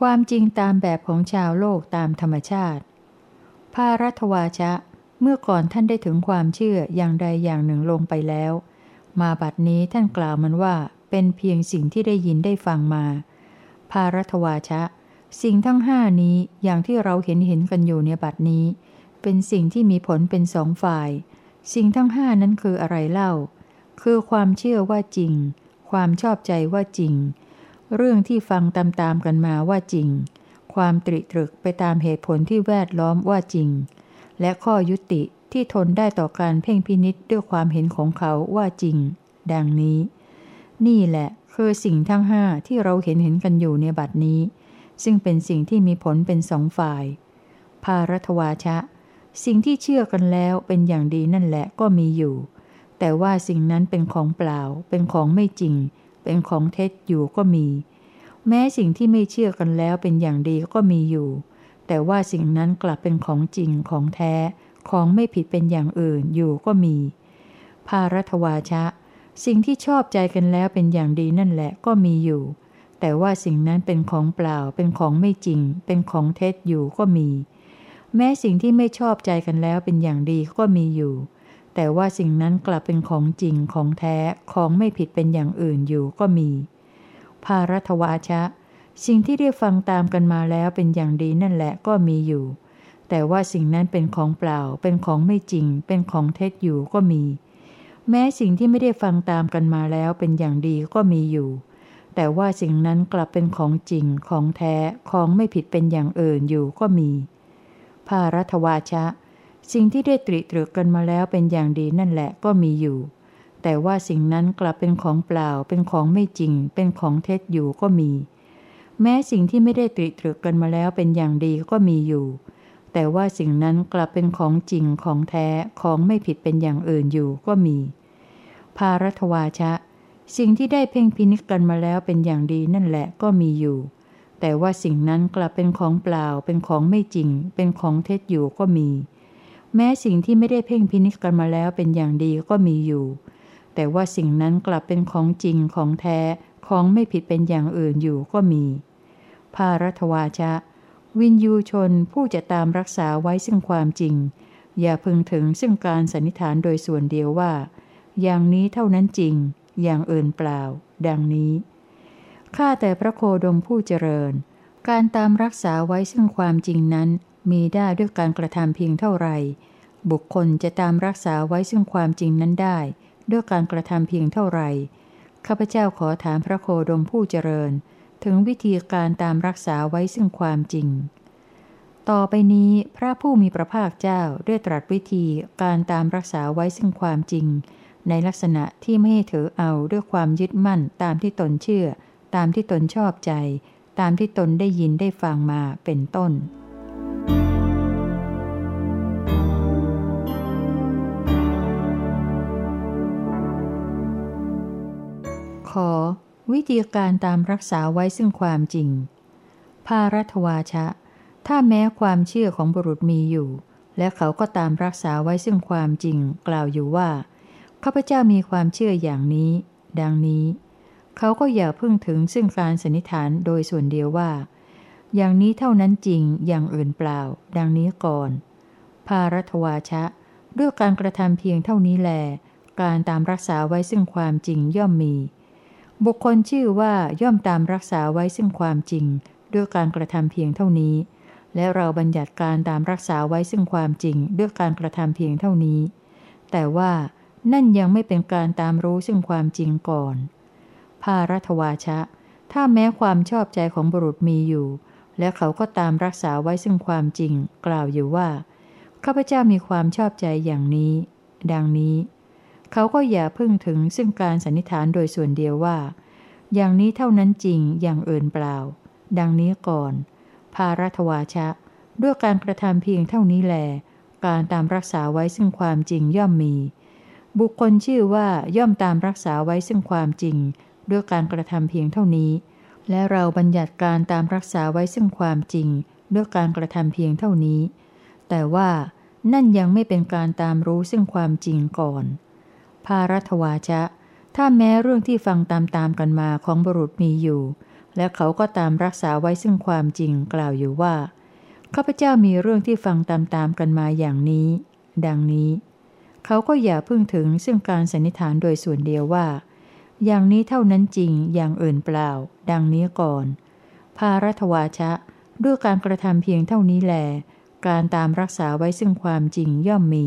ความจริงตามแบบของชาวโลกตามธรรมชาติ ภารัตวาชะ เมื่อก่อนท่านได้ถึงความเชื่ออย่างใดอย่างหนึ่งลงไปแล้ว มาบัดนี้ท่านกล่าวมันว่าเป็นเพียงสิ่งที่ได้ยินได้ฟังมา ภารัตวาชะ สิ่งทั้งห้านี้อย่างที่เราเห็นเห็นกันอยู่ในบัดนี้ เป็นสิ่งที่มีผลเป็นสองฝ่าย สิ่งทั้งห้านั้นคืออะไรเล่า คือความเชื่อว่าจริง ความชอบใจว่าจริง เรื่องที่ฟังตามๆกันมาว่าจริง ความตริตรึกไปตามเหตุผลที่แวดล้อมว่าจริง และข้อยุติที่ทนได้ต่อการเพ่งพินิษด้วยความเห็นของเขาว่าจริง ดังนี้ นี่แหละคือสิ่งทั้งห้าที่เราเห็นเห็นกันอยู่ในบัดนี้ ซึ่งเป็นสิ่งที่มีผลเป็นสองฝ่าย ภารัตวาชะ สิ่งที่เชื่อกันแล้วเป็นอย่างดีนั่นแหละก็มีอยู่ แต่ว่าสิ่งนั้นเป็นของเปล่า เป็นของไม่จริง เป็นของเท็จอยู่ก็มี แม้สิ่งที่ไม่เชื่อกันแล้วเป็นอย่างดีก็มีอยู่ แต่ว่าสิ่งนั้นกลับเป็นของจริงของแท้ ของไม่ผิดเป็นอย่างอื่นอยู่ก็มี ภารัตวาชะ สิ่งที่ชอบใจกันแล้วเป็นอย่างดีนั่นแหละก็มีอยู่ แต่ว่าสิ่งนั้นเป็นของเปล่า เป็นของไม่จริง เป็นของเท็จอยู่ก็มี แม้สิ่งที่ไม่ชอบใจกันแล้วเป็นอย่างดีก็มีอยู่ แต่ว่าสิ่งนั้นกลับเป็นของจริงของแท้ของไม่ผิดเป็นอย่างอื่นอยู่ก็มี ภารัตวาชะ สิ่งที่ได้ฟังตามกันมาแล้วเป็นอย่างดีนั่นแหละก็มีอยู่ แต่ว่าสิ่งนั้นเป็นของเปล่า เป็นของไม่จริง เป็นของเท็จอยู่ก็มี แม้สิ่งที่ไม่ได้ฟังตามกันมาแล้วเป็นอย่างดีก็มีอยู่ แต่ว่าสิ่งนั้นกลับเป็นของจริงของแท้ของไม่ผิดเป็นอย่างอื่นอยู่ก็มี ภารัตวาชะ สิ่งที่ได้ตรีตรึกกันมาแล้วเป็นอย่างดีนั่นแหละก็มีอยู่ แต่ว่าสิ่งนั้นกลับเป็นของเปล่า เป็นของไม่จริง เป็นของเท็จอยู่ก็มี แม้สิ่งที่ไม่ได้ตรีตรึกกันมาแล้วเป็นอย่างดีก็มีอยู่ แต่ว่าสิ่งนั้นกลับเป็นของจริงของแท้ ของไม่ผิดเป็นอย่างอื่นอยู่ก็มี ภารัตวาชะ สิ่งที่ได้เพ่งพินิจกันมาแล้วเป็นอย่างดีนั่นแหละก็มีอยู่แต่ว่าสิ่งนั้นกลับเป็นของเปล่า เป็นของไม่จริง เป็นของเท็จอยู่ก็มี แม้สิ่งที่ไม่ได้เพ่งพินิจกันมาแล้วเป็นอย่างดีก็มีอยู่ แต่ว่าสิ่งนั้นกลับเป็นของจริงของแท้ ของไม่ผิดเป็นอย่างอื่นอยู่ก็มี ภารัตวาชะ วินยูชนผู้จะตามรักษาไว้ซึ่งความจริง อย่าพึงถึงซึ่งการสันนิษฐานโดยส่วนเดียวว่า อย่างนี้เท่านั้นจริง อย่างอื่นเปล่า ดังนี้ ข้าแต่พระโคดมผู้เจริญ การตามรักษาไว้ซึ่งความจริงนั้น มีได้ด้วยการกระทำเพียงเท่าไรบุคคลจะตามรักษาไว้ซึ่งความจริงนั้นได้ ด้วยการกระทำเพียงเท่าไรข้าพเจ้าขอถามพระโคดมผู้เจริญ ถึงวิธีการตามรักษาไว้ซึ่งความจริง ต่อไปนี้พระผู้มีพระภาคเจ้าได้ตรัสวิธีการตามรักษาไว้ซึ่งความจริง ในลักษณะที่ไม่ให้ถือเอาด้วยความยึดมั่นตามที่ตนเชื่อ ตามที่ตนชอบใจ ตามที่ตนได้ยินได้ฟังมาเป็นต้น วิธีการตามรักษาไว้ซึ่งความจริง ภารัตวาชะ ถ้าแม้ความเชื่อของบุรุษมีอยู่ และเขาก็ตามรักษาไว้ซึ่งความจริง กล่าวอยู่ว่าข้าพเจ้ามีความเชื่ออย่างนี้ ดังนี้ เขาก็อย่าพึ่งถึงซึ่งการสันนิษฐานโดยส่วนเดียวว่า อย่างนี้เท่านั้นจริงอย่างอื่นเปล่า ดังนี้ก่อน ภารัตวาชะ ด้วยการกระทำเพียงเท่านี้แล การตามรักษาไว้ซึ่งความจริงย่อมมี บุคคลชื่อว่าย่อมตามรักษาไว้ซึ่งความจริง ด้วยการกระทำเพียงเท่านี้ และเราบัญญัติการตามรักษาไว้ซึ่งความจริง ด้วยการกระทำเพียงเท่านี้ แต่ว่านั่นยังไม่เป็นการตามรู้ซึ่งความจริงก่อน ภารัตวาชะ ถ้าแม้ความชอบใจของบุรุษมีอยู่ และเขาก็ตามรักษาไว้ซึ่งความจริง กล่าวอยู่ว่าข้าพเจ้ามีความชอบใจอย่างนี้ ดังนี้ เขาก็อย่าพึ่งถึงซึ่งการสันนิษฐานโดยส่วนเดียวว่า อย่างนี้เท่านั้นจริงอย่างอื่นเปล่า ดังนี้ก่อน ภารัตวาชะ ด้วยการกระทำเพียงเท่านี้แล การตามรักษาไว้ซึ่งความจริงย่อมมี บุคคลชื่อว่าย่อมตามรักษาไว้ซึ่งความจริง ด้วยการกระทำเพียงเท่านี้ และเราบัญญัติการตามรักษาไว้ซึ่งความจริง ด้วยการกระทำเพียงเท่านี้ แต่ว่านั่นยังไม่เป็นการตามรู้ซึ่งความจริงก่อน ภารัตวาชะถ้าแม้เรื่องที่ฟังตามๆกันมาของบุรุษมีอยู่ และเขาก็ตามรักษาไว้ซึ่งความจริงกล่าวอยู่ว่า ข้าพเจ้ามีเรื่องที่ฟังตามๆกันมาอย่างนี้ ดังนี้ เขาก็อย่าพึ่งถึงซึ่งการสันนิษฐานโดยส่วนเดียวว่า อย่างนี้เท่านั้นจริงอย่างอื่นเปล่า ดังนี้ก่อน ภารัตวาชะ ด้วยการกระทำเพียงเท่านี้แลการตามรักษาไว้ซึ่งความจริงย่อมมี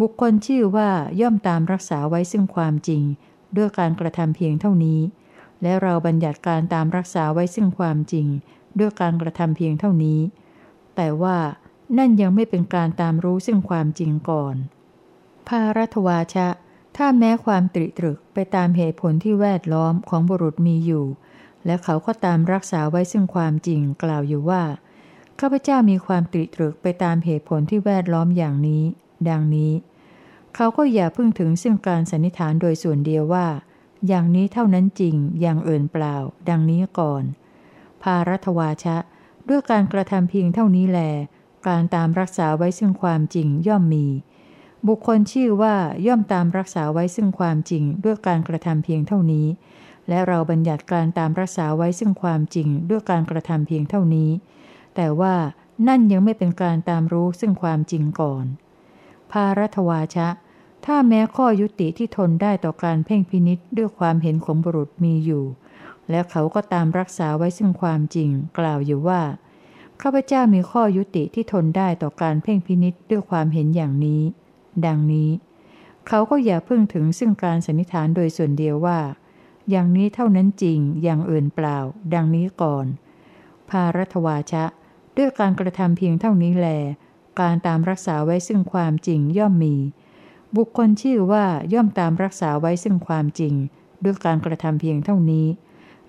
บุคคลชื่อว่าย่อมตามรักษาไว้ซึ่งความจริง ด้วยการกระทำเพียงเท่านี้ และเราบัญญัติการตามรักษาไว้ซึ่งความจริง ด้วยการกระทำเพียงเท่านี้ แต่ว่านั่นยังไม่เป็นการตามรู้ซึ่งความจริงก่อน ภารัตวาชะ ถ้าแม้ความตริตรึกไปตามเหตุผลที่แวดล้อมของบุรุษมีอยู่ และเขาก็ตามรักษาไว้ซึ่งความจริงกล่าวอยู่ว่าข้าพเจ้ามีความตริตรึกไปตามเหตุผลที่แวดล้อมอย่างนี้ ดังนี้ เขาก็อย่าพึ่งถึงซึ่งการสันนิษฐานโดยส่วนเดียวว่า อย่างนี้เท่านั้นจริง อย่างอื่นเปล่า ดังนี้ก่อน ภารัตวาชะ ด้วยการกระทำเพียงเท่านี้แล การตามรักษาไว้ซึ่งความจริงย่อมมี บุคคลชื่อว่าย่อมตามรักษาไว้ซึ่งความจริง ด้วยการกระทำเพียงเท่านี้ และเราบัญญัติการตามรักษาไว้ซึ่งความจริง ด้วยการกระทำเพียงเท่านี้ แต่ว่านั่นยังไม่เป็นการตามรู้ซึ่งความจริงก่อน ภารัตวาชะ ถ้าแม้ข้อยุติที่ทนได้ต่อการเพ่งพินิษด้วยความเห็นของบุรุษมีอยู่ และเขาก็ตามรักษาไว้ซึ่งความจริง กล่าวอยู่ว่าข้าพเจ้ามีข้อยุติที่ทนได้ต่อการเพ่งพินิษด้วยความเห็นอย่างนี้ ดังนี้ เขาก็อย่าพึ่งถึงซึ่งการสันนิษฐานโดยส่วนเดียวว่า อย่างนี้เท่านั้นจริงอย่างอื่นเปล่า ดังนี้ก่อน ภารัตวาชะ ด้วยการกระทำเพียงเท่านี้แล การตามรักษาไว้ซึ่งความจริงย่อมมี บุคคลชื่อว่าย่อมตามรักษาไว้ซึ่งความจริง ด้วยการกระทำเพียงเท่านี้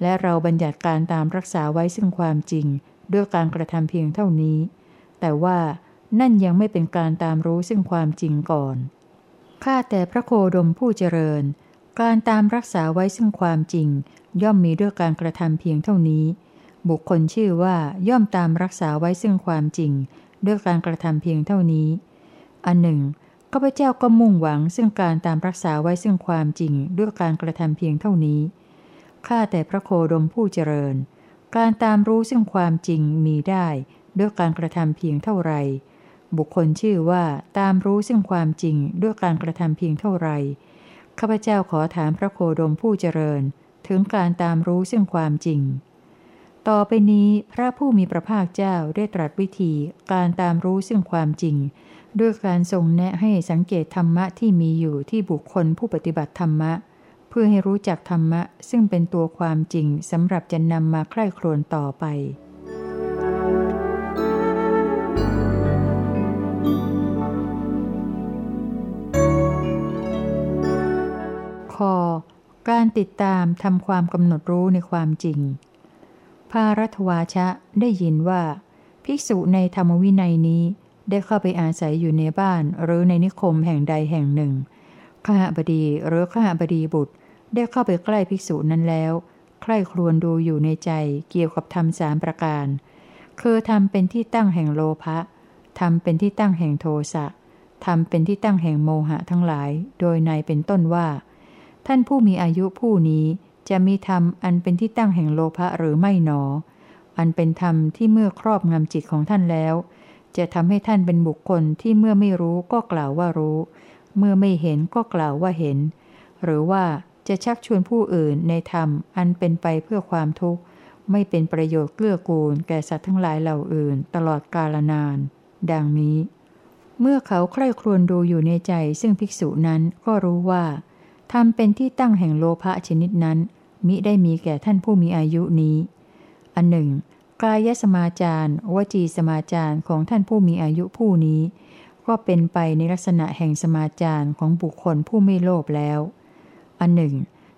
และเราบัญญัติการตามรักษาไว้ซึ่งความจริง ด้วยการกระทำเพียงเท่านี้ แต่ว่านั่นยังไม่เป็นการตามรู้ซึ่งความจริงก่อน ข้าแต่พระโคดมผู้เจริญ การตามรักษาไว้ซึ่งความจริง ย่อมมีด้วยการกระทำเพียงเท่านี้ บุคคลชื่อว่าย่อมตามรักษาไว้ซึ่งความจริง ด้วยการกระทำเพียงเท่านี้ อันหนึ่งข้าพเจ้าก็มุ่งหวังซึ่งการตามรักษาไว้ซึ่งความจริงด้วยการกระทำเพียงเท่านี้ ข้าแต่พระโคดมผู้เจริญ การตามรู้ซึ่งความจริงมีได้ด้วยการกระทำเพียงเท่าไร บุคคลชื่อว่าตามรู้ซึ่งความจริงด้วยการกระทำเพียงเท่าไร ข้าพเจ้าขอถามพระโคดมผู้เจริญ ถึงการตามรู้ซึ่งความจริง ต่อไปนี้พระผู้มีพระภาคเจ้าได้ตรัสวิธีการตามรู้ซึ่งความจริง ด้วยการทรงแนะให้สังเกตธรรมะที่มีอยู่ที่บุคคลผู้ปฏิบัติธรรมะ เพื่อให้รู้จักธรรมะ ซึ่งเป็นตัวความจริงสำหรับจะนำมาใคร่ครวญต่อไปคอการติดตามทำความกำหนดรู้ในความจริง ภารัตวาชะได้ยินว่า ภิกษุในธรรมวินัยนี้ได้เข้าไปอาศัยอยู่ในบ้านหรือในนิคมแห่งใดแห่งหนึ่ง ข้าบดีหรือข้าบดีบุตร ได้เข้าไปใกล้ภิกษุนั้นแล้วใคร่ครวญดูอยู่ในใจเกี่ยวกับธรรมสามประการ คือทำเป็นที่ตั้งแห่งโลภะทำเป็นที่ตั้งแห่งโทสะทำเป็นที่ตั้งแห่งโมหะทั้งหลาย โดยในเป็นต้นว่า ท่านผู้มีอายุผู้นี้ จะมีธรรมอันเป็นที่ตั้งแห่งโลภะหรือไม่หนอ อันเป็นธรรมที่เมื่อครอบงำจิตของท่านแล้ว จะทำให้ท่านเป็นบุคคลที่เมื่อไม่รู้ก็กล่าวว่ารู้ เมื่อไม่เห็นก็กล่าวว่าเห็น หรือว่าจะชักชวนผู้อื่นในธรรมอันเป็นไปเพื่อความทุกข์ ไม่เป็นประโยชน์เกื้อกูลแก่สัตว์ทั้งหลายเหล่าอื่น ตลอดกาลนาน ดังนี้ เมื่อเขาใคร่ครวญดูอยู่ในใจซึ่งภิกษุนั้นก็รู้ว่า ทำเป็นที่ตั้งแห่งโลภะชนิดนั้น มิได้มีแก่ท่านผู้มีอายุนี้ อันหนึ่ง กายสมาจารวจีสมาจารของท่านผู้มีอายุผู้นี้ ก็เป็นไปในลักษณะแห่งสมาจารของบุคคลผู้ไม่โลภแล้ว อันหนึ่ง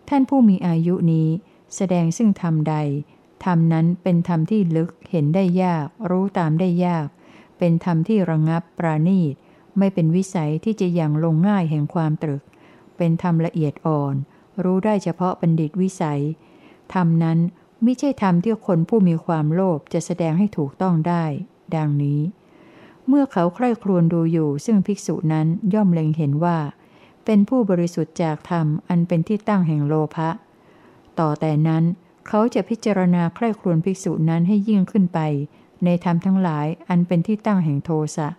ท่านผู้มีอายุนี้ แสดงซึ่งธรรมใดธรรมนั้นเป็นธรรมที่ลึกเห็นได้ยาก รู้ตามได้ยาก เป็นธรรมที่ระงับปราณีต ไม่เป็นวิสัยที่จะยังลงง่ายแห่งความตรึก เป็นธรรมละเอียดอ่อน รู้ได้เฉพาะบัณฑิตวิสัย ธรรมนั้นไม่ใช่ธรรมที่คนผู้มีความโลภจะแสดงให้ถูกต้องได้ ดังนี้ เมื่อเขาใคร่ครวญดูอยู่ ซึ่งภิกษุนั้นย่อมเล็งเห็นว่า เป็นผู้บริสุทธิ์จากธรรมอันเป็นที่ตั้งแห่งโลภะ ต่อแต่นั้นเขาจะพิจารณาใคร่ครวญภิกษุนั้นให้ยิ่งขึ้นไป ในธรรมทั้งหลายอันเป็นที่ตั้งแห่งโทสะ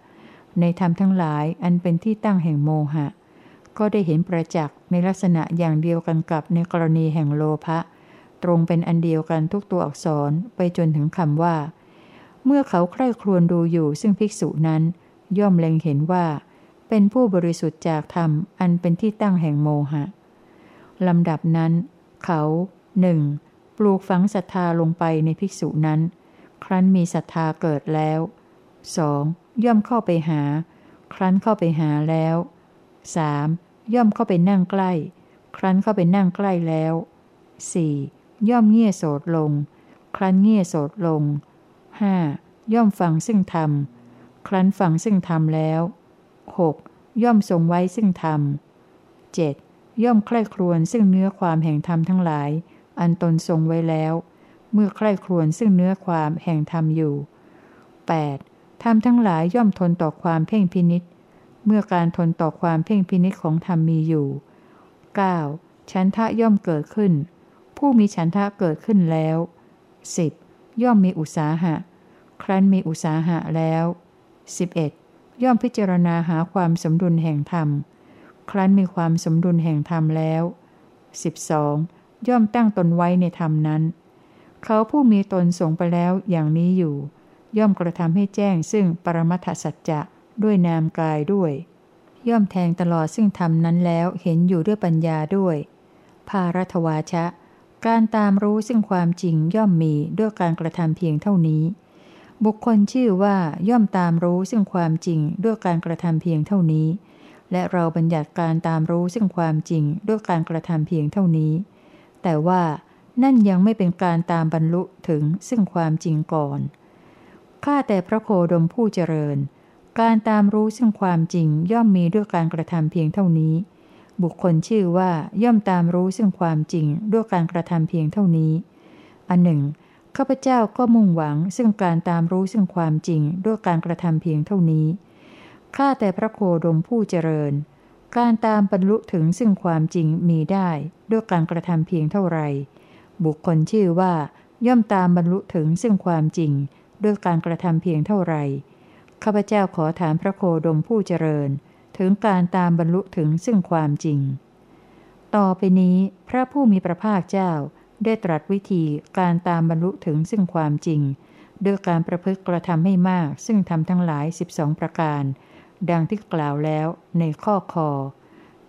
ในธรรมทั้งหลายอันเป็นที่ตั้งแห่งโมหะ ก็ได้เห็นประจักษ์ในลักษณะอย่างเดียวกันกับในกรณีแห่งโลภะตรงเป็นอันเดียวกันทุกตัวอักษรไปจนถึงคำว่า เมื่อเขาใคร่ครวญดูอยู่ซึ่งภิกษุนั้น ย่อมเล็งเห็นว่า เป็นผู้บริสุทธิ์จากธรรมอันเป็นที่ตั้งแห่งโมหะลำดับนั้น เขาหนึ่งปลูกฝังศรัทธาลงไปในภิกษุนั้น ครั้นมีศรัทธาเกิดแล้ว 2. ย่อมเข้าไปหา ครั้นเข้าไปหาแล้ว 3. ย่อมเข้าไปนั่งใกล้ ครั้นเข้าไปนั่งใกล้แล้ว 4. ย่อมเงี่ยโสดลง ครั้นเงี่ยโสดลง 5. ย่อมฟังซึ่งธรรม ครั้นฟังซึ่งธรรมแล้ว 6. ย่อมทรงไว้ซึ่งธรรม 7. ย่อมใคร่ครวญซึ่งเนื้อความแห่งธรรมทั้งหลาย อันตนทรงไว้แล้ว เมื่อใคร่ครวญซึ่งเนื้อความแห่งธรรมอยู่ 8. ธรรมทั้งหลายย่อมทนต่อความเพ่งพินิษ เมื่อการทนต่อความเพ่งพินิษของธรรมมีอยู่ 9. ฉันทะย่อมเกิดขึ้น ผู้มีฉันทะเกิดขึ้นแล้ว 10. ย่อมมีอุตสาหะ ครั้นมีอุตสาหะแล้ว 11. ย่อมพิจารณาหาความสมดุลแห่งธรรม ครั้นมีความสมดุลแห่งธรรมแล้ว 12. ย่อมตั้งตนไว้ในธรรมนั้น เขาผู้มีตนส่งไปแล้วอย่างนี้อยู่ ย่อมกระทำให้แจ้งซึ่งปรมัตถสัจจะ ด้วยนามกายด้วย ย่อมแทงตลอดซึ่งธรรมนั้นแล้วเห็นอยู่ด้วยปัญญาด้วย ภารัตวาชะ การตามรู้ซึ่งความจริงย่อมมีด้วยการกระทำเพียงเท่านี้ บุคคลชื่อว่าย่อมตามรู้ซึ่งความจริงด้วยการกระทำเพียงเท่านี้ และเราบัญญัติการตามรู้ซึ่งความจริงด้วยการกระทำเพียงเท่านี้ แต่ว่านั่นยังไม่เป็นการตามบรรลุถึงซึ่งความจริงก่อน ข้าแต่พระโคดมผู้เจริญ การตามรู้ซึ่งความจริงย่อมมีด้วยการกระทำเพียงเท่านี้ บุคคลชื่อว่าย่อมตามรู้ซึ่งความจริงด้วยการกระทำเพียงเท่านี้ อันหนึ่งข้าพเจ้าก็มุ่งหวังซึ่งการตามรู้ซึ่งความจริงด้วยการกระทำเพียงเท่านี้ ข้าแต่พระโคดมผู้เจริญ การตามบรรลุถึงซึ่งความจริงมีได้ด้วยการกระทำเพียงเท่าไร บุคคลชื่อว่าย่อมตามบรรลุถึงซึ่งความจริงด้วยการกระทำเพียงเท่าไร ข้าพเจ้าขอถามพระโคดมผู้เจริญ ถึงการตามบรรลุถึงซึ่งความจริง ต่อไปนี้พระผู้มีพระภาคเจ้าได้ตรัสวิธีการตามบรรลุถึงซึ่งความจริงด้วยการประพฤติกระทำให้มาก ซึ่งทำทั้งหลาย 12 ประการ ดังที่กล่าวแล้วในข้อคอ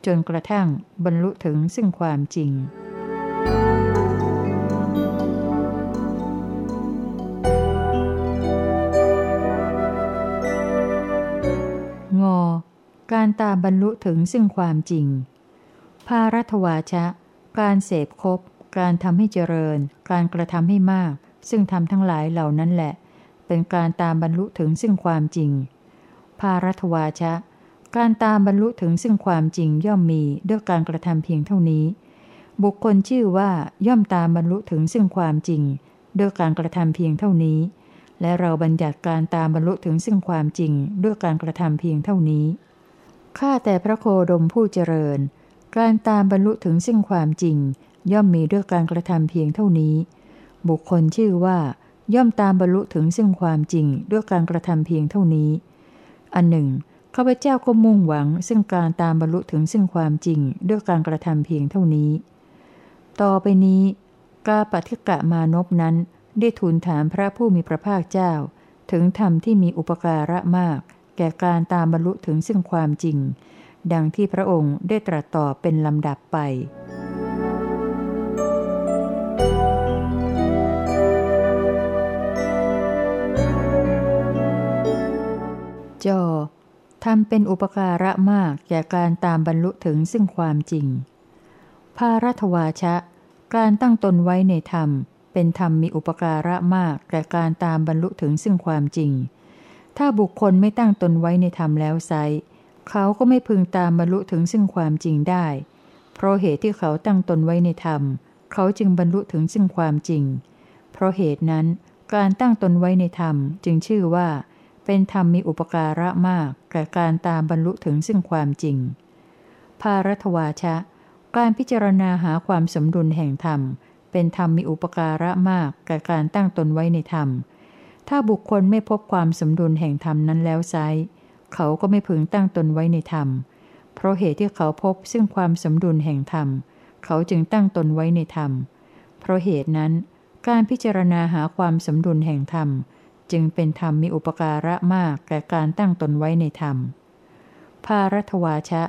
จนกระทั่งบรรลุถึงซึ่งความจริงง การตามบรรลุถึงซึ่งความจริง ภารัตวาชะ การเสพคบ การทำให้เจริญ การกระทำให้มาก ซึ่งทำทั้งหลายเหล่านั้นแหละ เป็นการตามบรรลุถึงซึ่งความจริง ภารัตวาชะ การตามบรรลุถึงซึ่งความจริงย่อมมีด้วยการกระทำเพียงเท่านี้ บุคคลชื่อว่าย่อมตามบรรลุถึงซึ่งความจริงด้วยการกระทำเพียงเท่านี้ และเราบัญญัติการตามบรรลุถึงซึ่งความจริงด้วยการกระทำเพียงเท่านี้ ข้าแต่พระโคดมผู้เจริญ การตามบรรลุถึงซึ่งความจริง ย่อมมีด้วยการกระทำเพียงเท่านี้ บุคคลชื่อว่า ย่อมตามบรรลุถึงซึ่งความจริงด้วยการกระทำเพียงเท่านี้ อันหนึ่งข้าพเจ้าก็มุ่งหวัง ซึ่งการตามบรรลุถึงซึ่งความจริงด้วยการกระทำเพียงเท่านี้ ต่อไปนี้ กาปฏิกะมานพนั้นได้ทูลถามพระผู้มีพระภาคเจ้า ถึงธรรมที่มีอุปการะมาก แก่การตามบรรลุถึงซึ่งความจริง ดังที่พระองค์ได้ตรัสตอบเป็นลำดับไปจทำเป็นอุปการะมากแก่การตามบรรลุถึงซึ่งความจริง ภารัตวาชะ การตั้งตนไว้ในธรรม เป็นธรรมมีอุปการะมากแก่การตามบรรลุถึงซึ่งความจริง ถ้าบุคคลไม่ตั้งตนไว้ในธรรมแล้วไซเขาก็ไม่พึงตามบรรลุถึงซึ่งความจริงได้ เพราะเหตุที่เขาตั้งตนไว้ในธรรม เขาจึงบรรลุถึงซึ่งความจริง เพราะเหตุนั้นการตั้งตนไว้ในธรรมจึงชื่อว่า เป็นธรรมมีอุปการะมากแก่การตามบรรลุถึงซึ่งความจริง ภารัตวาชะ การพิจารณาหาความสมดุลแห่งธรรม เป็นธรรมมีอุปการะมากแก่การตั้งตนไว้ในธรรม ถ้าบุคคลไม่พบความสมดุลแห่งธรรมนั้นแล้วไซเขาก็ไม่พึงตั้งตนไว้ในธรรม เพราะเหตุที่เขาพบซึ่งความสมดุลแห่งธรรม เขาจึงตั้งตนไว้ในธรรม เพราะเหตุนั้น การพิจารณาหาความสมดุลแห่งธรรม จึงเป็นธรรมมีอุปการะมากแก่การตั้งตนไว้ในธรรม ภารัตวาชะ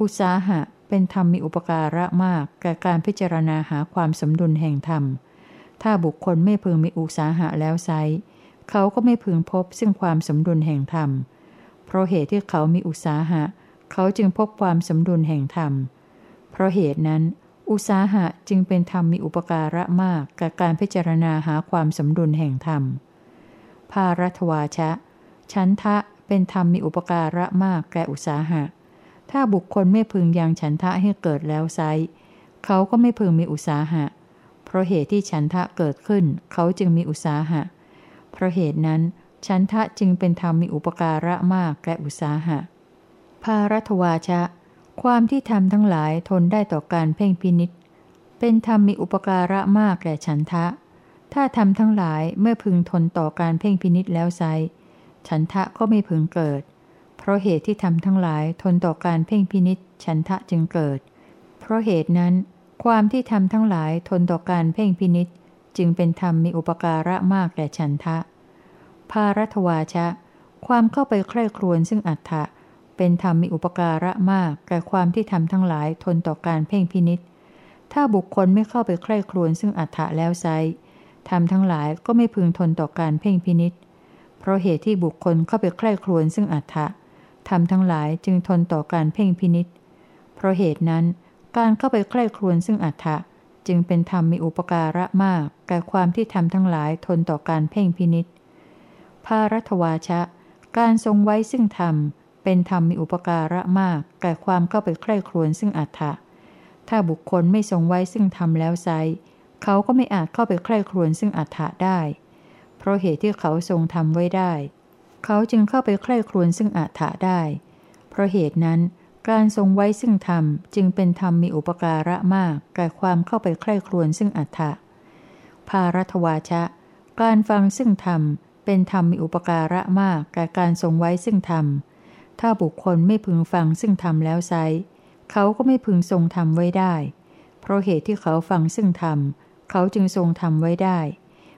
อุสาหะ เป็นธรรมมีอุปการะมากแก่การพิจารณาหาความสมดุลแห่งธรรม ถ้าบุคคลไม่พึงมีอุสาหะแล้วไซ เขาก็ไม่พึงพบซึ่งความสมดุลแห่งธรรม เพราะเหตุที่เขามีอุสาหะ เขาจึงพบความสมดุลแห่งธรรม เพราะเหตุนั้น อุสาหะจึงเป็นธรรมมีอุปการะมากกับการพิจารณาหาความสมดุลแห่งธรรม ภารัตวาชะ ชันทะเป็นธรรมมีอุปการะมากแก่อุสาหะ ถ้าบุคคลไม่พึงยังฉันทะให้เกิดแล้วไซเขาก็ไม่พึงมีอุสาหะ เพราะเหตุที่ฉันทะเกิดขึ้น เขาจึงมีอุสาหะเพราะเหตุนั้น ฉันทะจึงเป็นธรรมมีอุปการะมากแก่อุตสาหะ ภารัตวาชะ ความที่ทำทั้งหลายทนได้ต่อการเพ่งพินิษเป็นธรรมมีอุปการะมากแก่ฉันทะ ถ้าทำทั้งหลายเมื่อพึงทนต่อการเพ่งพินิษแล้วไซฉันทะก็ไม่พึงเกิด เพราะเหตุที่ทำทั้งหลายทนต่อการเพ่งพินิษฉันทะจึงเกิด เพราะเหตุนั้น ความที่ทำทั้งหลายทนต่อการเพ่งพินิษ จึงเป็นธรรมมีอุปการะมากแก่ฉันทะ ภารัตวาชะ ความเข้าไปใคร่ครวญซึ่งอัฏฐะเป็นธรรมมีอุปการะมากแก่ความที่ทำทั้งหลายทนต่อการเพ่งพินิษถ้าบุคคลไม่เข้าไปใคร่ครวญซึ่งอัฏฐะแล้วไซทำทั้งหลายก็ไม่พึงทนต่อการเพ่งพินิษเพราะเหตุที่บุคคลเข้าไปใคร่ครวญซึ่งอัฏฐะทำทั้งหลายจึงทนต่อการเพ่งพินิษเพราะเหตุนั้นการเข้าไปใคร่ครวญซึ่งอัฏฐะ จึงเป็นธรรมมีอุปการะมากแก่ความที่ทำทั้งหลายทนต่อการเพ่งพินิษภารัตวาชะ การทรงไว้ซึ่งธรรม เป็นธรรมมีอุปการะมากแก่ความเข้าไปใคร่ครวญซึ่งอัฏฐะถ้าบุคคลไม่ทรงไว้ซึ่งธรรมแล้วไซเขาก็ไม่อาจเข้าไปใคร่ครวญซึ่งอัฏฐะได้ เพราะเหตุที่เขาทรงทำไว้ได้ เขาจึงเข้าไปใคร่ครวญซึ่งอัฏฐะได้ เพราะเหตุนั้น การทรงไว้ซึ่งธรรมจึงเป็นธรรมมีอุปการะมากแก่ความเข้าไปใคร่ครวญซึ่งอัฏฐะภารัตวาชะ การฟังซึ่งธรรมเป็นธรรมมีอุปการะมากแก่การทรงไว้ซึ่งธรรม ถ้าบุคคลไม่พึงฟังซึ่งธรรมแล้วไซเขาก็ไม่พึงทรงธรรมไว้ได้ เพราะเหตุที่เขาฟังซึ่งธรรม เขาจึงทรงธรรมไว้ได้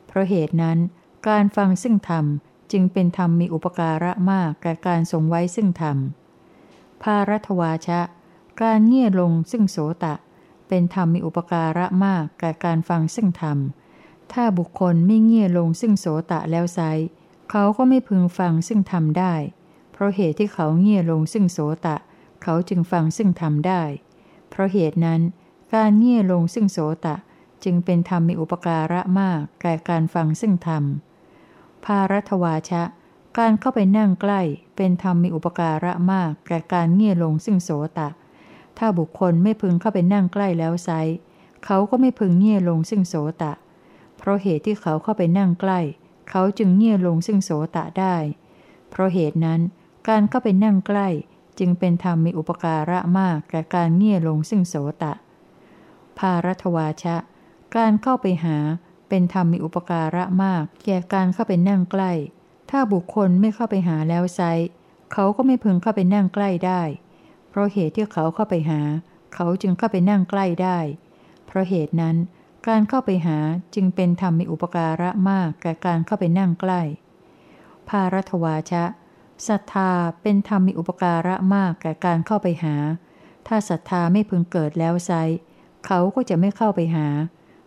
เพราะเหตุนั้น การฟังซึ่งธรรมจึงเป็นธรรมมีอุปการะมากแก่การทรงไว้ซึ่งธรรม ภารัตวาชะ การเงี่ยลงซึ่งโสตะ เป็นธรรมมีอุปการะมากแก่การฟังซึ่งธรรม ถ้าบุคคลไม่เงี่ยลงซึ่งโสตะแล้วไซเขาก็ไม่พึงฟังซึ่งธรรมได้ เพราะเหตุที่เขาเงี่ยลงซึ่งโสตะ เขาจึงฟังซึ่งธรรมได้ เพราะเหตุนั้น การเงี่ยลงซึ่งโสตะจึงเป็นธรรมมีอุปการะมากแก่การฟังซึ่งธรรม ภารัตวาชะ การเข้าไปนั่งใกล้เป็นธรรมมีอุปการะมากแก่การเงี่ยลงซึ่งโสตะ ถ้าบุคคลไม่พึงเข้าไปนั่งใกล้แล้วไซเขาก็ไม่พึงเงี่ยลงซึ่งโสตะ เพราะเหตุที่เขาเข้าไปนั่งใกล้ เขาจึงเงี่ยลงซึ่งโสตะได้ เพราะเหตุนั้นการเข้าไปนั่งใกล้จึงเป็นธรรมมีอุปการะมากแก่การเงี่ยลงซึ่งโสตะ ภารัตวาชะ การเข้าไปหาเป็นธรรมมีอุปการะมากแก่การเข้าไปนั่งใกล้ ถ้าบุคคลไม่เข้าไปหาแล้วไซเขาก็ไม่พึงเข้าไปนั่งใกล้ได้ เพราะเหตุที่เขาเข้าไปหา เขาจึงเข้าไปนั่งใกล้ได้ เพราะเหตุนั้นการเข้าไปหาจึงเป็นธรรมมีอุปการะมากแก่การเข้าไปนั่งใกล้ ภารัตวาชะศรัทธาเป็นธรรมมีอุปการะมากแก่การเข้าไปหา ถ้าศรัทธาไม่พึงเกิดแล้วไซเขาก็จะไม่เข้าไปหา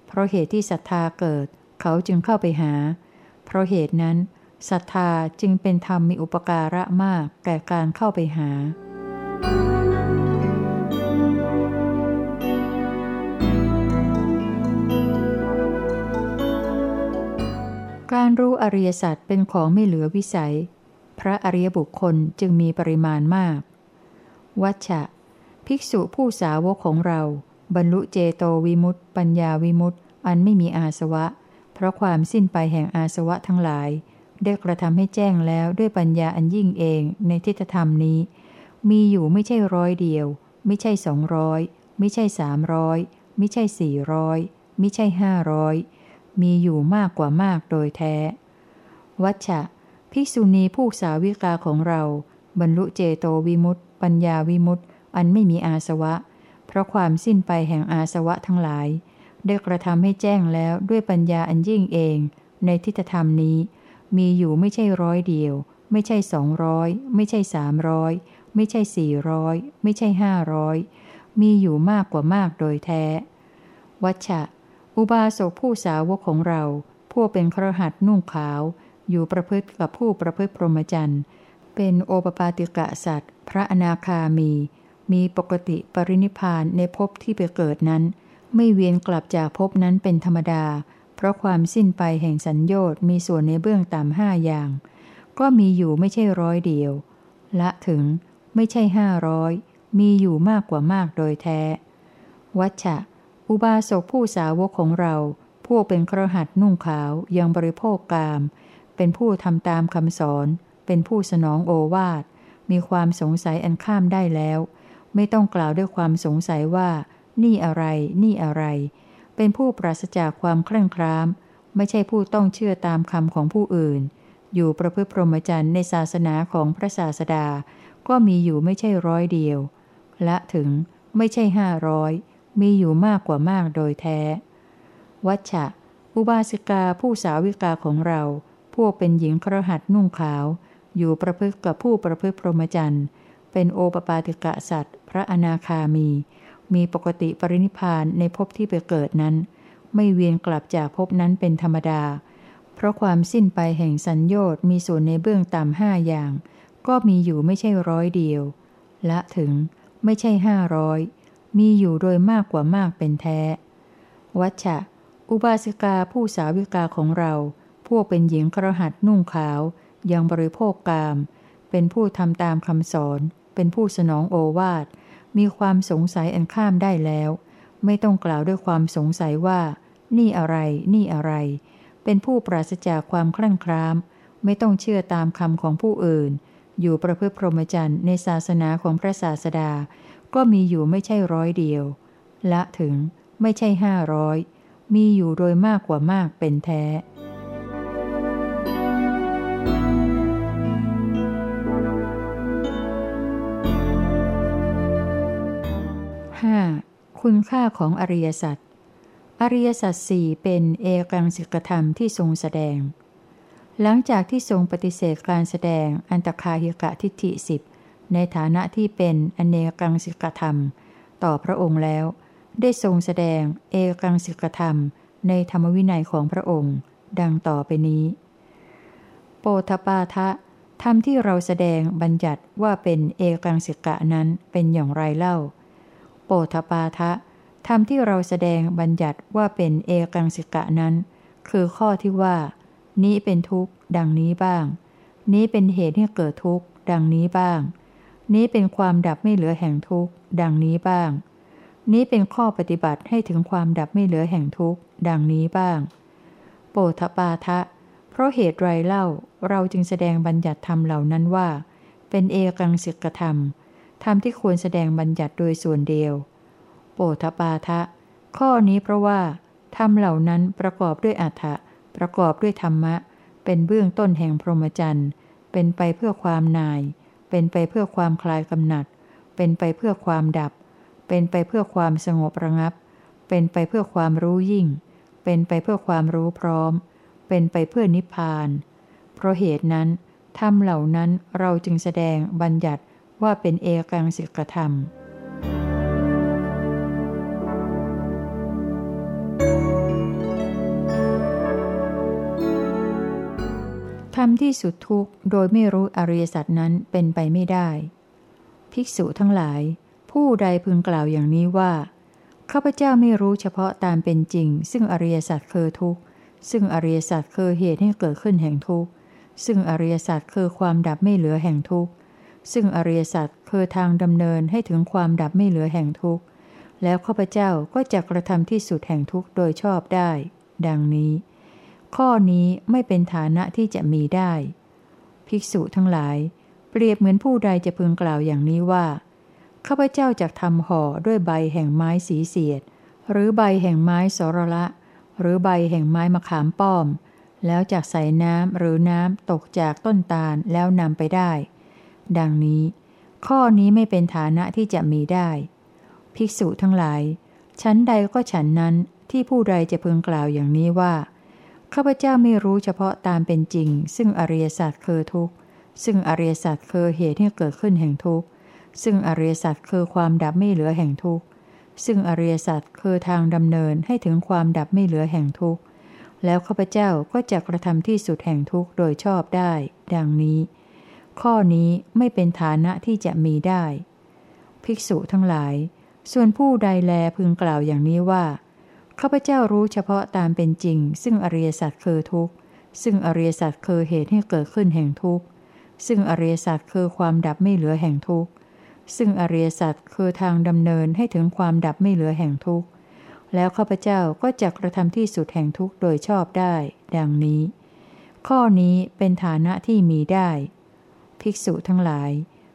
เพราะเหตุที่ศรัทธาเกิด เขาจึงเข้าไปหา เพราะเหตุนั้น ศรัทธาจึงเป็นธรรมมีอุปการะมากแก่การเข้าไปหา การรู้อริยสัจเป็นของไม่เหลือวิสัย พระอริยบุคคลจึงมีปริมาณมาก วัชชะ ภิกษุผู้สาวกของเรา บรรลุเจโตวิมุตต์ปัญญาวิมุตต์อันไม่มีอาสวะ เพราะความสิ้นไปแห่งอาสวะทั้งหลาย ได้กระทำให้แจ้งแล้วด้วยปัญญาอันยิ่งเองในทิฏฐธรรมนี้ มีอยู่ไม่ใช่ร้อยเดียว ไม่ใช่สองร้อยไม่ใช่สามร้อยไม่ใช่สี่ร้อยไมิใช่ห้าร้อยมีอยู่มากกว่ามากโดยแท้ วัชชะ ภิกษุณีผู้สาวิกาของเรา บรรลุเจโตวิมุตติ ปัญญาวิมุตติ อันไม่มีอาสวะ เพราะความสิ้นไปแห่งอาสวะทั้งหลาย ได้กระทำให้แจ้งแล้วด้วยปัญญาอันยิ่งเอง ในทิฏฐธรรมนี้ มีอยู่ไม่ใช่ร้อยเดียว ไม่ใช่สองร้อยไม่ใช่สามร้อยไม่ใช่สี่ร้อยไม่ใช่ห้าร้อยมีอยู่มากกว่ามากโดยแท้ วัชชะ อุบาสกผู้สาวกของเราพวกเป็นครหัสนุ่งขาว อยู่ประพฤติกับผู้ประพฤติพรหมจรรย์เป็นโอปปาติกะสัตว์ พระอนาคามี มีปกติปรินิพานในภพที่ไปเกิดนั้น ไม่เวียนกลับจากภพนั้นเป็นธรรมดา เพราะความสิ้นไปแห่งสัญญต์มีส่วนในเบื้องต่ำห้าอย่าง ก็มีอยู่ไม่ใช่ร้อยเดียว ละถึงไม่ใช่ห้าร้อยมีอยู่มากกว่ามากโดยแท้ วัชชะ อุบาสกผู้สาวกของเราผู้เป็นครหัสนุ่งขาวยังบริโภคกาม เป็นผู้ทำตามคำสอน เป็นผู้สนองโอวาท มีความสงสัยอันข้ามได้แล้ว ไม่ต้องกล่าวด้วยความสงสัยว่า นี่อะไร นี่อะไร เป็นผู้ปราศจากความเคร่งคราม ไม่ใช่ผู้ต้องเชื่อตามคำของผู้อื่น อยู่ประพฤติพรหมจรรย์ในศาสนาของพระศาสดา ก็มีอยู่ไม่ใช่ร้อยเดียว และถึงไม่ใช่ห้าร้อยมีอยู่มากกว่ามากโดยแท้ วัชชะ อุบาสิกาผู้สาวิกาของเรา พวกเป็นหญิงครหัสนุ่งขาว อยู่ประพฤติกับผู้ประพฤติพรหมจรรย์ เป็นโอปปาติกะสัตว์ พระอนาคามี มีปกติปรินิพานในภพที่ไปเกิดนั้น ไม่เวียนกลับจากภพนั้นเป็นธรรมดา เพราะความสิ้นไปแห่งสัญญต์มีส่วนในเบื้องต่ำห้าอย่าง ก็มีอยู่ไม่ใช่ร้อยเดียว ละถึงไม่ใช่ห้าร้อยมีอยู่โดยมากกว่ามากเป็นแท้ วัชชะ อุบาสิกาผู้สาวิกาของเรา พวกเป็นหญิงครหัสนุ่งขาว ยังบริโภคกาม เป็นผู้ทำตามคำสอน เป็นผู้สนองโอวาท มีความสงสัยอันข้ามได้แล้ว ไม่ต้องกล่าวด้วยความสงสัยว่า นี่อะไร นี่อะไร เป็นผู้ปราศจากความคลั่งคล้าม ไม่ต้องเชื่อตามคำของผู้อื่น อยู่ประพฤติพรหมจรรย์ในศาสนาของพระศาสดา ก็มีอยู่ไม่ใช่ร้อยเดียว ละถึงไม่ใช่ห้าร้อยมีอยู่โดยมากกว่ามากเป็นแท้ คุณค่าของอริยสัจ อริยสัจสี่เป็นเอกังสิกธรรมที่ทรงแสดง หลังจากที่ทรงปฏิเสธการแสดงอันตคาหิกะทิฏฐิสิบในฐานะที่เป็นอเนกังสิกธรรม ต่อพระองค์แล้ว ได้ทรงแสดงเอกังสิกธรรม ในธรรมวินัยของพระองค์ ดังต่อไปนี้ โปธปาทะธรรมที่เราแสดงบัญญัติว่าเป็นเอกังสิกะนั้นเป็นอย่างไรเล่า โปธปาทะธรรมที่เราแสดงบัญญัติว่าเป็นเอกังสิกะนั้น คือข้อที่ว่า นี้เป็นทุกข์ ดังนี้บ้าง นี้เป็นเหตุให้เกิดทุกข์ ดังนี้บ้าง นี้เป็นความดับไม่เหลือแห่งทุกข์ ดังนี้บ้าง นี้เป็นข้อปฏิบัติให้ถึงความดับไม่เหลือแห่งทุกข์ ดังนี้บ้าง โปธปาทะ เพราะเหตุไรเล่าเราจึงแสดงบัญญัติธรรมเหล่านั้นว่า เป็นเอกังสิกธรรม ธรรมที่ควรแสดงบัญญัติโดยส่วนเดียว โปธปาทะ ข้อนี้เพราะว่าธรรมเหล่านั้นประกอบด้วยอัฏฐะประกอบด้วยธรรมะ เป็นเบื้องต้นแห่งพรหมจรรย์ เป็นไปเพื่อความนาย เป็นไปเพื่อความคลายกำหนัด เป็นไปเพื่อความดับ เป็นไปเพื่อความสงบระงับ เป็นไปเพื่อความรู้ยิ่ง เป็นไปเพื่อความรู้พร้อม เป็นไปเพื่อนิพพาน เพราะเหตุนั้นธรรมเหล่านั้นเราจึงแสดงบัญญัติ ว่าเป็นเอกังสิกธรรมทำที่สุดทุกข์โดยไม่รู้อริยสัจนั้นเป็นไปไม่ได้ ภิกษุทั้งหลาย ผู้ใดพึงกล่าวอย่างนี้ว่าข้าพเจ้าไม่รู้เฉพาะตามเป็นจริง ซึ่งอริยสัจคือทุกข์ ซึ่งอริยสัจคือเหตุให้เกิดขึ้นแห่งทุกข์ ซึ่งอริยสัจคือความดับไม่เหลือแห่งทุกข์ ซึ่งอริยสัจคือทางดำเนินให้ถึงความดับไม่เหลือแห่งทุกข์ แล้วข้าพเจ้าก็จะกระทำที่สุดแห่งทุกข์โดยชอบได้ ดังนี้ ข้อนี้ไม่เป็นฐานะที่จะมีได้ ภิกษุทั้งหลาย เปรียบเหมือนผู้ใดจะพึงกล่าวอย่างนี้ว่าข้าพเจ้าจะทำห่อด้วยใบแห่งไม้สีเสียด หรือใบแห่งไม้สรละ หรือใบแห่งไม้มะขามป้อม แล้วจากใส่น้ำหรือน้ำตกจากต้นตาลแล้วนำไปได้ ดังนี้ ข้อนี้ไม่เป็นฐานะที่จะมีได้ ภิกษุทั้งหลาย ชั้นใดก็ฉันนั้นที่ผู้ใดจะพึงกล่าวอย่างนี้ว่าข้าพเจ้าไม่รู้เฉพาะตามเป็นจริง ซึ่งอริยสัจคือทุกข์ ซึ่งอริยสัจคือเหตุที่เกิดขึ้นแห่งทุกข์ ซึ่งอริยสัจคือความดับไม่เหลือแห่งทุกข์ ซึ่งอริยสัจคือทางดำเนินให้ถึงความดับไม่เหลือแห่งทุกข์ แล้วข้าพเจ้าก็จะกระทำที่สุดแห่งทุกข์โดยชอบได้ ดังนี้ ข้อนี้ไม่เป็นฐานะที่จะมีได้ ภิกษุทั้งหลาย ส่วนผู้ใดแลพึงกล่าวอย่างนี้ว่าข้าพเจ้ารู้เฉพาะตามเป็นจริง ซึ่งอริยสัจคือทุกข์ ซึ่งอริยสัจคือเหตุให้เกิดขึ้นแห่งทุกข์ ซึ่งอริยสัจคือความดับไม่เหลือแห่งทุกข์ ซึ่งอริยสัจคือทางดำเนินให้ถึงความดับไม่เหลือแห่งทุกข์ แล้วข้าพเจ้าก็จะกระทำที่สุดแห่งทุกข์โดยชอบได้ ดังนี้ ข้อนี้เป็นฐานะที่มีได้ ภิกษุทั้งหลาย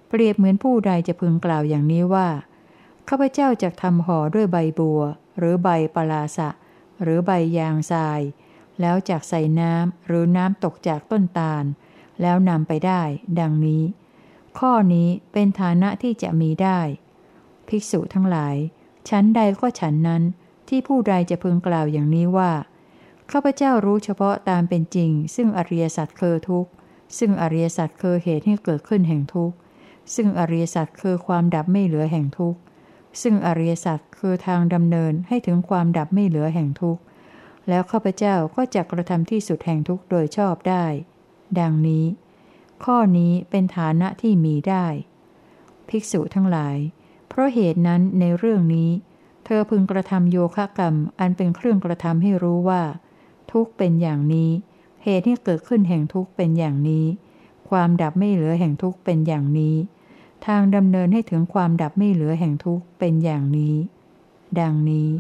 เปรียบเหมือนผู้ใดจะพึงกล่าวอย่างนี้ว่าข้าพเจ้าจะทำห่อด้วยใบบัว หรือใบปลาสะ หรือใบยางทราย แล้วจากใส่น้ำหรือน้ำตกจากต้นตาล แล้วนำไปได้ ดังนี้ ข้อนี้เป็นฐานะที่จะมีได้ ภิกษุทั้งหลาย ชั้นใดก็ฉันนั้น ที่ผู้ใดจะพึงกล่าวอย่างนี้ว่าข้าพเจ้ารู้เฉพาะตามเป็นจริง ซึ่งอริยสัจคือทุกข์ ซึ่งอริยสัจคือเหตุให้เกิดขึ้นแห่งทุกข์ ซึ่งอริยสัจคือความดับไม่เหลือแห่งทุกข์ ซึ่งอริยสัจคือทางดำเนินให้ถึงความดับไม่เหลือแห่งทุกข์ แล้วข้าพเจ้าก็จะกระทำที่สุดแห่งทุกข์โดยชอบได้ ดังนี้ ข้อนี้เป็นฐานะที่มีได้ ภิกษุทั้งหลาย เพราะเหตุนั้นในเรื่องนี้ เธอพึงกระทำโยคะกรรมอันเป็นเครื่องกระทำให้รู้ว่า ทุกข์เป็นอย่างนี้ เหตุที่เกิดขึ้นแห่งทุกข์เป็นอย่างนี้ ความดับไม่เหลือแห่งทุกข์เป็นอย่างนี้ ทางดำเนินให้ถึงความดับไม่เหลือแห่งทุกข์เป็นอย่างนี้ ดังนี้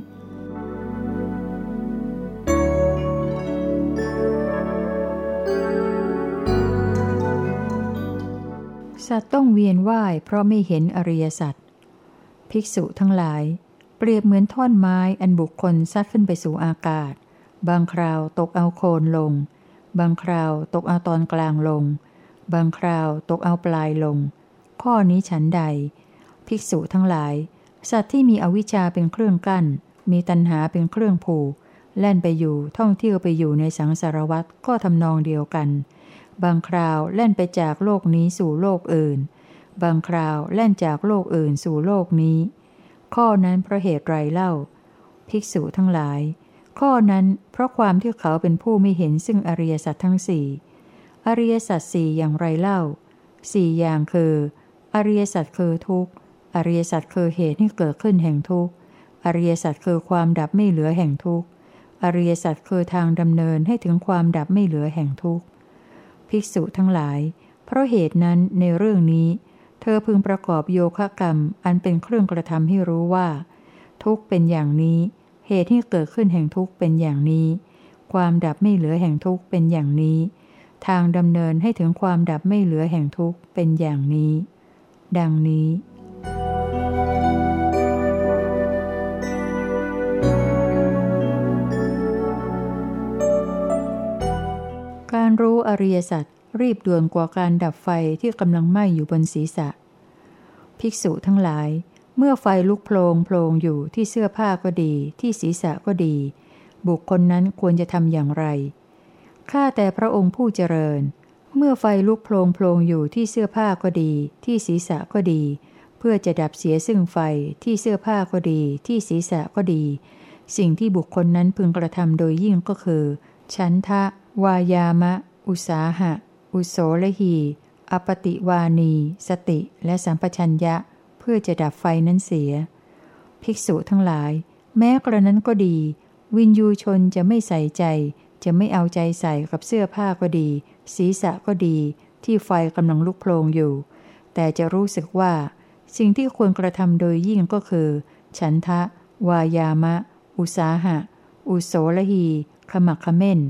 สัตว์ต้องเวียนว่ายเพราะไม่เห็นอริยสัจ ภิกษุทั้งหลาย เปรียบเหมือนท่อนไม้อันบุคคลซัดขึ้นไปสู่อากาศ บางคราวตกเอาโคนลง บางคราวตกเอาตอนกลางลง บางคราวตกเอาปลายลง ข้อนี้ฉันใด ภิกษุทั้งหลาย สัตว์ที่มีอวิชชาเป็นเครื่องกั้น มีตัณหาเป็นเครื่องผูกแล่นไปอยู่ท่องเที่ยวไปอยู่ในสังสารวัตรก็ทำนองเดียวกัน บางคราวแล่นไปจากโลกนี้สู่โลกอื่น บางคราวแล่นจากโลกอื่นสู่โลกนี้ ข้อนั้นเพราะเหตุไรเล่า ภิกษุทั้งหลาย ข้อนั้นเพราะความที่เขาเป็นผู้ไม่เห็นซึ่งอริยสัจทั้งสี่อริยสัจสี่อย่างไรเล่าสี่อย่างคือ อริยสัจคือทุกข์ อริยสัจคือเหตุที่เกิดขึ้นแห่งทุกข์ อริยสัจคือความดับไม่เหลือแห่งทุกข์ อริยสัจคือทางดำเนินให้ถึงความดับไม่เหลือแห่งทุกข์ ภิกษุทั้งหลาย เพราะเหตุนั้นในเรื่องนี้ เธอพึงประกอบโยคะกรรมอันเป็นเครื่องกระทำให้รู้ว่า ทุกข์เป็นอย่างนี้ เหตุที่เกิดขึ้นแห่งทุกข์เป็นอย่างนี้ ความดับไม่เหลือแห่งทุกข์เป็นอย่างนี้ ทางดำเนินให้ถึงความดับไม่เหลือแห่งทุกข์เป็นอย่างนี้ ดังนี้การรู้อริยสัจรีบด่วนกว่าการดับไฟที่กำลังไหม้อยู่บนศีรษะ ภิกษุทั้งหลาย เมื่อไฟลุกโพลงโพลงอยู่ที่เสื้อผ้าก็ดี ที่ศีรษะก็ดี บุคคลนั้นควรจะทำอย่างไร ข้าแต่พระองค์ผู้เจริญ เมื่อไฟลุกโพลงโพลงอยู่ที่เสื้อผ้าก็ดี ที่ศีรษะก็ดี เพื่อจะดับเสียซึ่งไฟที่เสื้อผ้าก็ดี ที่ศีรษะก็ดี สิ่งที่บุคคลนั้นพึงกระทำโดยยิ่งก็คือฉันทะ วายามะ อุสาหะ อุโสละหีอปติวานี สติ และสัมปชัญญะ พื่อจะดับไฟนั้นเสีย ภิกษุทั้งหลาย แม้กระนั้นก็ดี วินยูชนจะไม่ใส่ใจ จะไม่เอาใจใส่กับเสื้อผ้าก็ดี ศีรษะก็ดี ที่ไฟกำลังลุกโพลงอยู่ แต่จะรู้สึกว่า สิ่งที่ควรกระทำโดยยิ่งก็คือ ฉันทะ วายามะ อุสาหะ อุโสละหีขมักขเม้น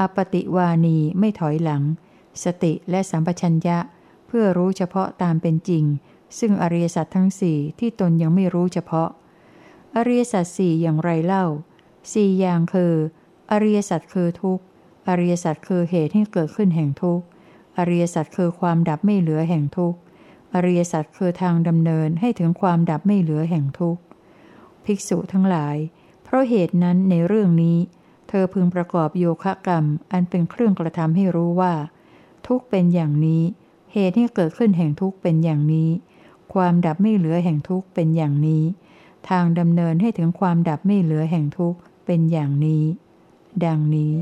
อปติวานีไม่ถอยหลัง สติและสัมปชัญญะ เพื่อรู้เฉพาะตามเป็นจริง ซึ่งอริยสัจทั้งสี่ที่ตนยังไม่รู้เฉพาะ อริยสัจสี่อย่างไรเล่าสี่อย่างคือ อริยสัจคือทุกข์ อริยสัจคือเหตุให้เกิดขึ้นแห่งทุกข์ อริยสัจคือความดับไม่เหลือแห่งทุกข์ อริยสัจคือทางดำเนินให้ถึงความดับไม่เหลือแห่งทุกข์ ภิกษุทั้งหลาย เพราะเหตุนั้นในเรื่องนี้ เธอพึงประกอบโยคะกรรม อันเป็นเครื่องกระทำให้รู้ว่า ทุกข์เป็นอย่างนี้ เหตุให้เกิดขึ้นแห่งทุกข์เป็นอย่างนี้ ความดับไม่เหลือแห่งทุกข์เป็นอย่างนี้ ทางดำเนินให้ถึงความดับไม่เหลือแห่งทุกข์เป็นอย่างนี้ ดังนี้